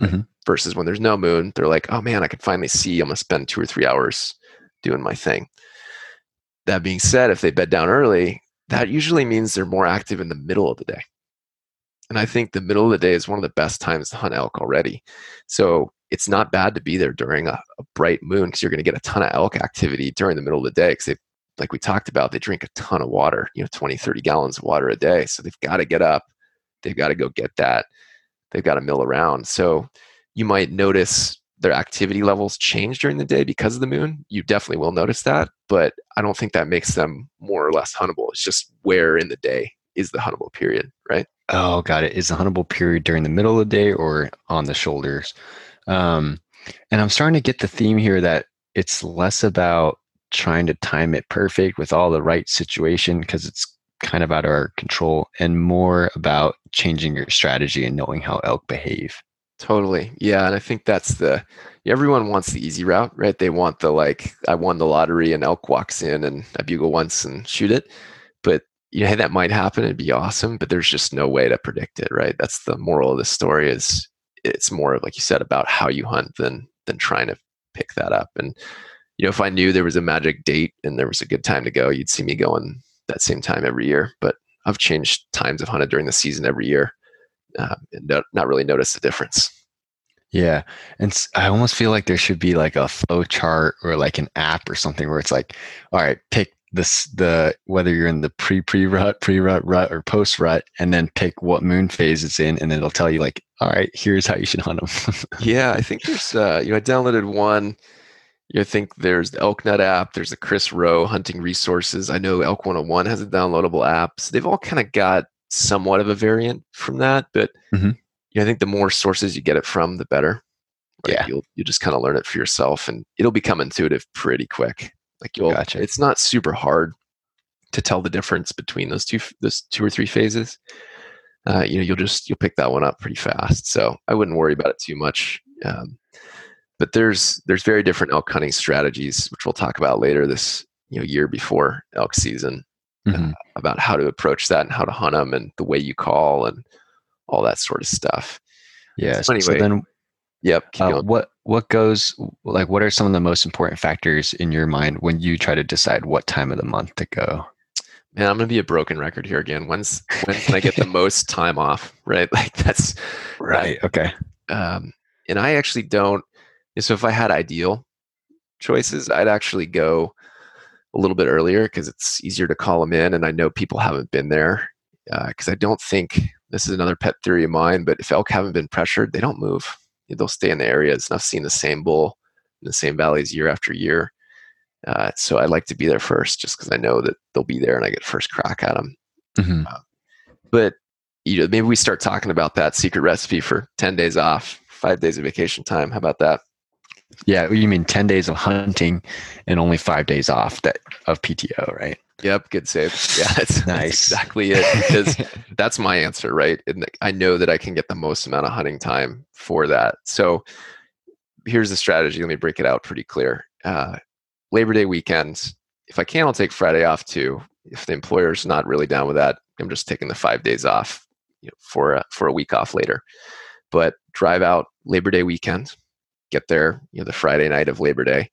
Mm-hmm. Versus when there's no moon, they're like, oh man, I can finally see. I'm going to spend two or three hours doing my thing. That being said, if they bed down early, that usually means they're more active in the middle of the day. And I think the middle of the day is one of the best times to hunt elk already. So it's not bad to be there during a, a bright moon because you're going to get a ton of elk activity during the middle of the day because they like we talked about they drink a ton of water you know 20 30 gallons of water a day so they've got to get up they've got to go get that they've got to mill around so you might notice their activity levels change during the day because of the moon you definitely will notice that but i don't think that makes them more or less huntable it's just where in the day is the huntable period right Oh, got it. Is the huntable period during the middle of the day or on the shoulders? Um, and I'm starting to get the theme here that it's less about trying to time it perfect with all the right situation because it's kind of out of our control and more about changing your strategy and knowing how elk behave. Totally. Yeah. And I think that's the, everyone wants the easy route, right? They want the like, I won the lottery and elk walks in and I bugle once and shoot it. But you know, hey, that might happen. It'd be awesome, but there's just no way to predict it, right? That's the moral of the story. Is it's more like you said about how you hunt than than trying to pick that up. And you know, if I knew there was a magic date and there was a good time to go, you'd see me going that same time every year. But I've changed times of hunted during the season every year, um, and not really notice the difference. Yeah, and I almost feel like there should be like a flow chart or like an app or something where it's like, all right, pick this the whether you're in the pre pre rut, pre rut rut, or post rut, and then pick what moon phase it's in, and then it'll tell you like, all right, here's how you should hunt them. yeah, I think there's uh, you know I downloaded one. You know, I think there's the Elk app. There's the Chris Rowe hunting resources. I know Elk 101 has a downloadable app. So they've all kind of got somewhat of a variant from that, but mm-hmm. you know, I think the more sources you get it from, the better. Right? Yeah, you'll you just kind of learn it for yourself, and it'll become intuitive pretty quick. Like you'll, gotcha. it's not super hard to tell the difference between those two, those two or three phases. Uh, you know, you'll just you'll pick that one up pretty fast. So I wouldn't worry about it too much. Um, but there's there's very different elk hunting strategies, which we'll talk about later this you know year before elk season mm-hmm. uh, about how to approach that and how to hunt them and the way you call and all that sort of stuff. Yeah. So, anyway, so then Yep. Uh, what what goes like? What are some of the most important factors in your mind when you try to decide what time of the month to go? Man, I'm gonna be a broken record here again. When's when can I get the most time off? Right, like that's right. That, okay. Um, and I actually don't. So if I had ideal choices, I'd actually go a little bit earlier because it's easier to call them in, and I know people haven't been there. Because uh, I don't think this is another pet theory of mine, but if elk haven't been pressured, they don't move they'll stay in the areas. And I've seen the same bull in the same valleys year after year. Uh, so I like to be there first, just because I know that they'll be there and I get first crack at them. Mm-hmm. Uh, but you know, maybe we start talking about that secret recipe for ten days off, five days of vacation time. How about that? Yeah, you mean ten days of hunting and only five days off that of PTO, right? Yep, good save. Yeah, that's, nice. That's exactly it. Because that's my answer, right? And I know that I can get the most amount of hunting time for that. So here's the strategy. Let me break it out pretty clear. Uh, Labor Day weekends. If I can, I'll take Friday off too. If the employer's not really down with that, I'm just taking the five days off you know, for a, for a week off later. But drive out Labor Day weekend. Get there, you know, the Friday night of Labor Day,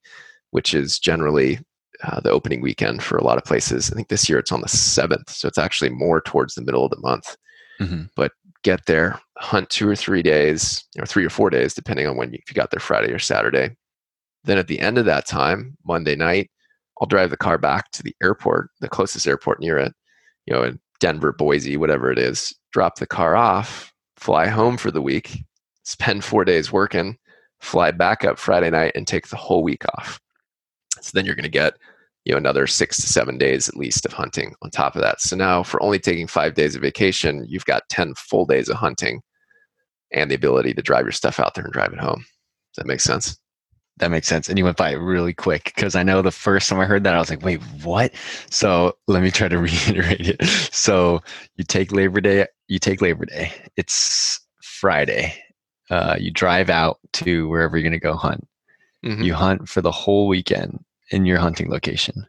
which is generally uh, the opening weekend for a lot of places. I think this year it's on the 7th, so it's actually more towards the middle of the month. Mm-hmm. But get there, hunt two or three days, or three or four days, depending on when you, if you got there Friday or Saturday. Then at the end of that time, Monday night, I'll drive the car back to the airport, the closest airport near it, you know, in Denver, Boise, whatever it is, drop the car off, fly home for the week, spend four days working, fly back up Friday night, and take the whole week off. So then you're going to get you know another six to seven days at least of hunting on top of that. So now for only taking five days of vacation you've got 10 full days of hunting and the ability to drive your stuff out there and drive it home. Does that make sense? That makes sense and you went by it really quick because i know the first time i heard that i was like wait what? So let me try to reiterate it. So you take labor day you take labor day. It's friday uh, you drive out to wherever you're going to go hunt mm-hmm. you hunt for the whole weekend in your hunting location.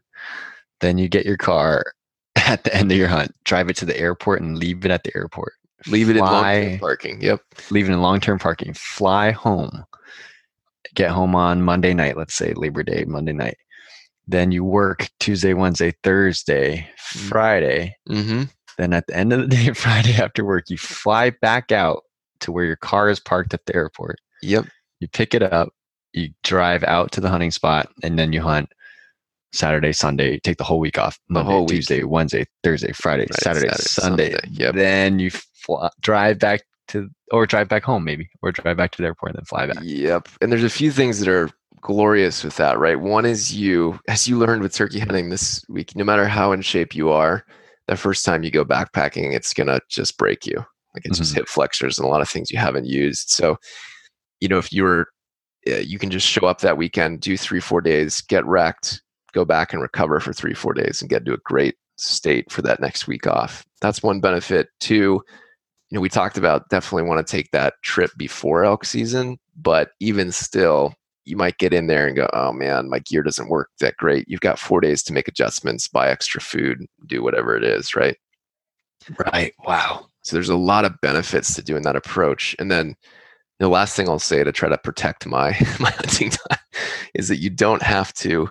Then you get your car at the end of your hunt, drive it to the airport, and leave it at the airport. Leave it Fly, in long term parking. Yep. Leave it in long term parking. Fly home. Get home on Monday night, let's say Labor Day, Monday night. Then you work Tuesday, Wednesday, Thursday, mm. Friday. Mm-hmm. Then at the end of the day, Friday after work, you fly back out to where your car is parked at the airport. Yep you pick it up, you drive out to the hunting spot, and then you hunt Saturday, Sunday, take the whole week off. Monday, whole week. Tuesday, Wednesday, Thursday, Friday, Friday, Saturday, Saturday, Sunday. Sunday. Yep. Then you fly, drive back to, or drive back home maybe, or drive back to the airport and then fly back. Yep. And there's a few things that are glorious with that, right? One is you, as you learned with turkey hunting this week, no matter how in shape you are, the first time you go backpacking, it's gonna just break you. Like it's just Mhm. hip flexors and a lot of things you haven't used. So, you know, if you're, you can just show up that weekend, do three, four days, get wrecked, go back and recover for three, four days, and get to a great state for that next week off. That's one benefit. Two, you know, we talked about definitely want to take that trip before elk season, but even still, you might get in there and go, oh man, my gear doesn't work that great. You've got four days to make adjustments, buy extra food, do whatever it is, right? Right. Wow. So there's a lot of benefits to doing that approach. And then the last thing I'll say to try to protect my my hunting time is that you don't have to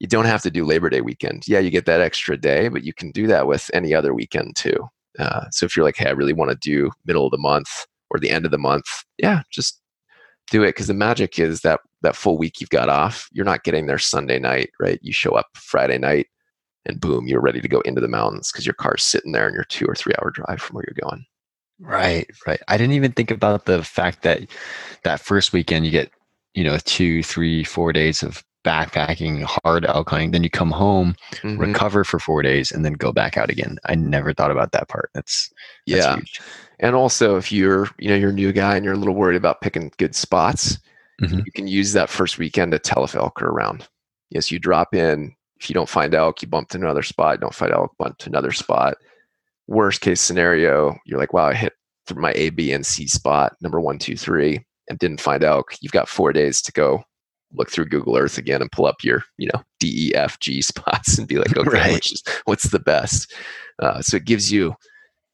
you don't have to do Labor Day weekend. Yeah, you get that extra day, but you can do that with any other weekend too. Uh, so if you're like, hey, I really want to do middle of the month or the end of the month, yeah, just do it because the magic is that that full week you've got off. You're not getting there Sunday night, right? You show up Friday night, and boom, you're ready to go into the mountains because your car's sitting there and you're two or three hour drive from where you're going. Right, right. I didn't even think about the fact that that first weekend you get, you know, two, three, four days of backpacking, hard hunting. Then you come home, Mhm. recover for four days, and then go back out again. I never thought about that part. That's, that's Yeah, huge. and also if you're you know you're a new guy and you're a little worried about picking good spots, Mhm. you can use that first weekend to tell if elk are around. Yes, you drop in. If you don't find elk, you bump to another spot. Don't find elk, bump to another spot. Worst case scenario, you're like, wow, I hit my A, B, and C spot, number one, two, three, and didn't find elk. You've got four days to go look through Google Earth again and pull up your, you know, D, E, F, G spots and be like, okay, Right. which is, what's the best? Uh, so it gives you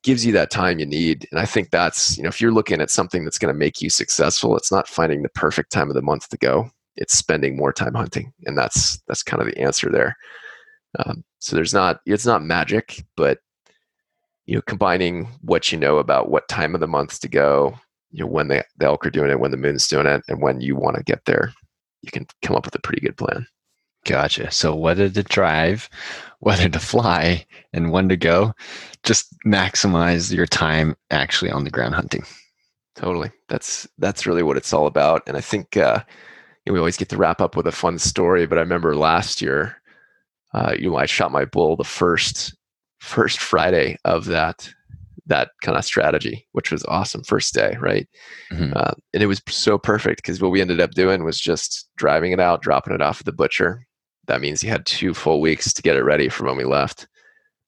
gives you that time you need. And I think that's, you know, if you're looking at something that's going to make you successful, it's not finding the perfect time of the month to go. It's spending more time hunting. And that's that's kind of the answer there. Um, so there's not it's not magic, but you know, combining what you know about what time of the month to go, you know, when the, the elk are doing it, when the moon's doing it, and when you want to get there, you can come up with a pretty good plan. Gotcha. So whether to drive, whether to fly, and when to go, just maximize your time actually on the ground hunting. Totally. That's that's really what it's all about. And I think uh, you know, we always get to wrap up with a fun story. But I remember last year, uh, you know, I shot my bull the first first Friday of that that kind of strategy, which was awesome. First day, right? Mhm. Uh, and it was so perfect because what we ended up doing was just driving it out, dropping it off at the butcher. That means he had two full weeks to get it ready for when we left.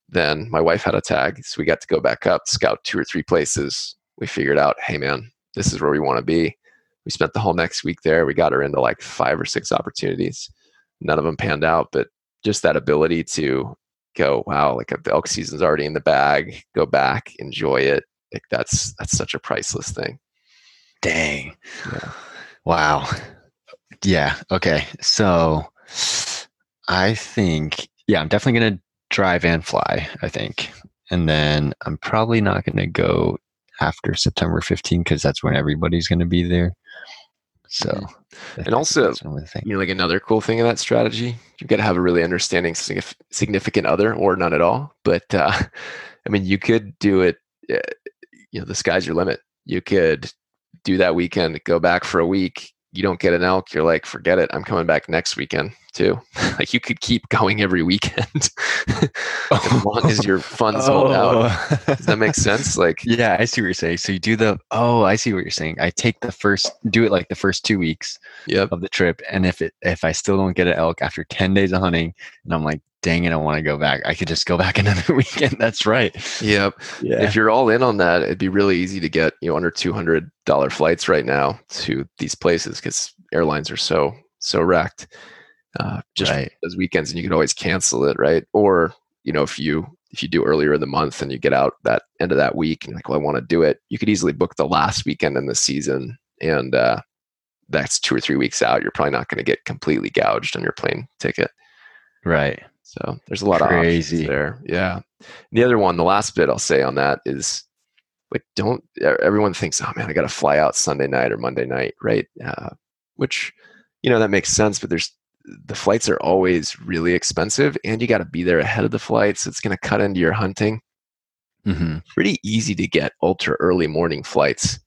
Then my wife had a tag, so we got to go back up, scout two or three places. We figured out, hey man, this is where we want to be. We spent the whole next week there. We got her into like five or six opportunities. None of them panned out, but just that ability to go, wow, like the elk season's already in the bag. Go back, enjoy it. Like that's that's such a priceless thing. Dang. Yeah. Wow. Yeah. Okay. So I think, yeah, I'm definitely going to drive and fly, I think. And then I'm probably not going to go after September 15 because that's when everybody's going to be there. So, and also, that's one of the things. You know, like another cool thing of that strategy, you've got to have a really understanding significant other or none at all. But uh, I mean, you could do it. Uh, you know, the sky's your limit. You could do that weekend, go back for a week. You don't get an elk. You're like, forget it. I'm coming back next weekend too. like you could keep going every weekend as long as your funds hold out. Oh. Does that make sense? Like, Yeah, I see what you're saying. So you do the oh, I see what you're saying. I take the first do it like the first two weeks yep. of the trip, and if it if I still don't get an elk after ten days of hunting, and I'm like, dang it, I want to go back. I could just go back another weekend. That's right. Yep. Yeah. if you're all in on that, it'd be really easy to get you know under two hundred dollar flights right now to these places because airlines are so so wrecked. Uh, just right. those weekends, and you could always cancel it, right? Or you know if you if you do earlier in the month and you get out that end of that week and you're like, well, I want to do it, you could easily book the last weekend in the season, and uh, that's two or three weeks out. You're probably not going to get completely gouged on your plane ticket. Right. So there's a lot of Crazy. options there. Yeah. And the other one, the last bit I'll say on that is like, don't, everyone thinks, oh man, I got to fly out Sunday night or Monday night, right? Uh, which you know that makes sense. But there's the flights are always really expensive, and you got to be there ahead of the flights. It's going to cut into your hunting. Mm-hmm. Pretty easy to get ultra early morning flights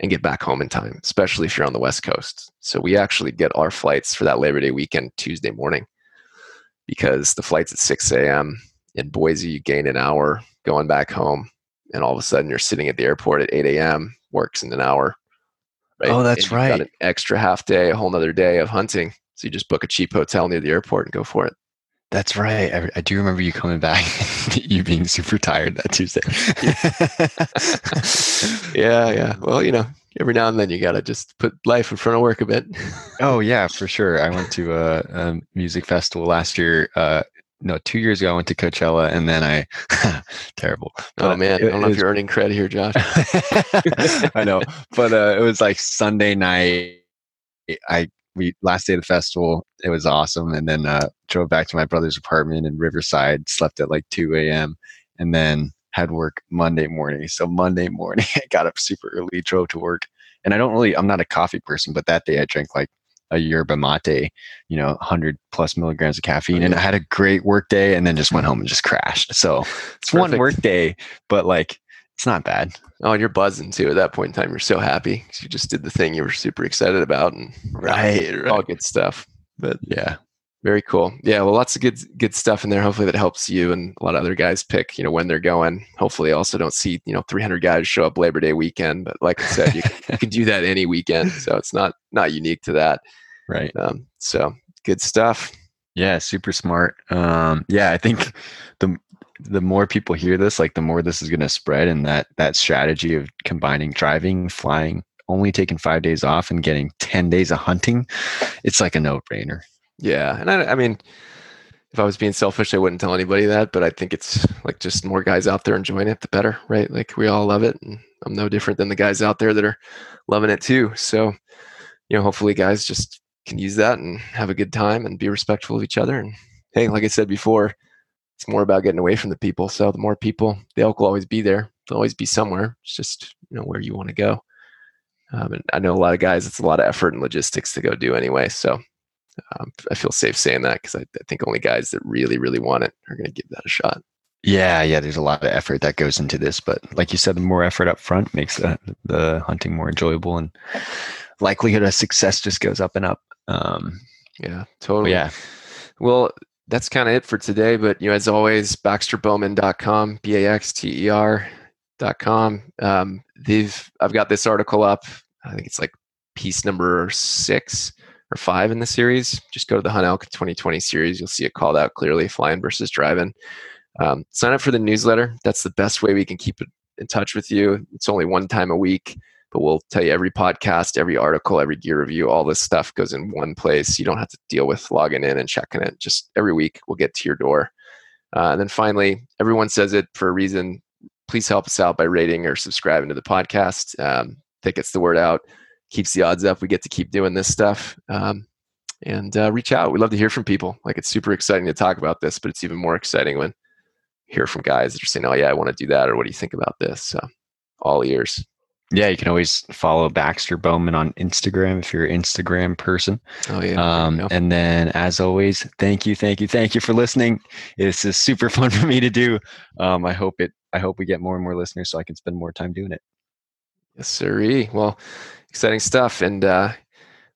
and get back home in time, especially if you're on the West Coast. So we actually get our flights for that Labor Day weekend Tuesday morning because the flight's at 6 a.m. in Boise, you gain an hour going back home, and all of a sudden you're sitting at the airport at 8 a.m. Works in an hour. Oh, that's you've got right. an extra half day, a whole nother day of hunting. So you just book a cheap hotel near the airport and go for it. That's right. I, I do remember you coming back, you being super tired that Tuesday. Yeah, yeah. Well, you know, every now and then you got to just put life in front of work a bit. oh yeah, for sure. I went to a, a music festival last year. Uh, no, two years ago I went to Coachella, and then I terrible. oh But man, I don't know it if you're earning credit here, Josh. I know, but uh, it was like Sunday night. I we last day of the festival. It was awesome, and then uh, drove back to my brother's apartment in Riverside. Slept at like two a.m. and then had work Monday morning. So Monday morning, I got up super early, drove to work, and I don't really. I'm not a coffee person, but that day I drank like a yerba mate, you know, 100 plus milligrams of oh, caffeine, and I had a great work day, and then just went home and just crashed. So it's one work day, but like it's not bad. Oh, and you're buzzing too. At that point in time, you're so happy 'cause you just did the thing you were super excited about, and Right, all right. good stuff. But Yeah. Very cool. Yeah, well, lots of good good stuff in there. Hopefully, that helps you and a lot of other guys pick. You know when they're going. Hopefully, also don't see you know 300 guys show up Labor Day weekend. But like I said, you can, you can do that any weekend, so it's not not unique to that. Right. Um, so good stuff. Yeah, super smart. Um, yeah, I think the the more people hear this, like the more this is going to spread, and that that strategy of combining driving, flying, only taking five days off, and getting ten days of hunting, it's like a no brainer. Yeah, and I, I mean, if I was being selfish, I wouldn't tell anybody that. But I think it's like just more guys out there enjoying it, the better, right? Like we all love it, and I'm no different than the guys out there that are loving it too. So, you know, hopefully, guys just can use that and have a good time and be respectful of each other. And hey, like I said before, it's more about getting away from the people. So the more people, the elk will always be there. They'll always be somewhere. It's just you know where you want to go. Um, and I know a lot of guys. It's a lot of effort and logistics to go do anyway. So um, I feel safe saying that because I, I think only guys that really, really want it are going to give that a shot. Yeah, yeah. There's a lot of effort that goes into this, but like you said, the more effort up front makes the the hunting more enjoyable, and likelihood of success just goes up and up. Um, Yeah, totally. yeah, Well, that's kind of it for today. But you know, as always, BaxterBowman.com, B A X T E R dot com. Um, they've I've got this article up. I think it's like piece number six or five in the series. Just go to the Hunt Elk 2020 series. You'll see it called out clearly: flying versus driving. Um, sign up for the newsletter. That's the best way we can keep in touch with you. It's only one time a week, but we'll tell you every podcast, every article, every gear review, all this stuff goes in one place. You don't have to deal with logging in and checking it. Just every week we'll get to your door. Uh, and then finally, everyone says it for a reason. Please help us out by rating or subscribing to the podcast. Um, that gets the word out, keeps the odds up. We get to keep doing this stuff. Um, and uh, reach out. We love to hear from people. Like it's super exciting to talk about this, but it's even more exciting when you hear from guys that are saying, "Oh yeah, I want to do that," or "What do you think about this?" So, all ears. yeah. You can always follow Baxter Bowman on Instagram if you're an Instagram person. Oh yeah. Um, and then, as always, thank you, thank you, thank you for listening. This is super fun for me to do. Um, I hope it. I hope we get more and more listeners, so I can spend more time doing it. Yes, sir. Well, exciting stuff. And uh,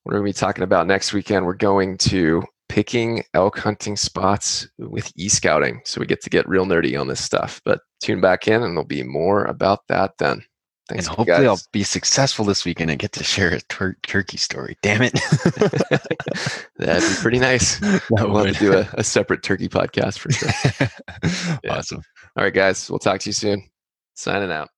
what are we talking about next weekend? We're going to picking elk hunting spots with e scouting. So we get to get real nerdy on this stuff. But tune back in and there'll be more about that then. Thanks, and hopefully, I'll be successful this weekend and get to share a tur- turkey story. Damn it! That'd be pretty nice. That We'll have to do a, a separate turkey podcast for sure. Yeah. awesome. All right, guys. We'll talk to you soon. Signing out.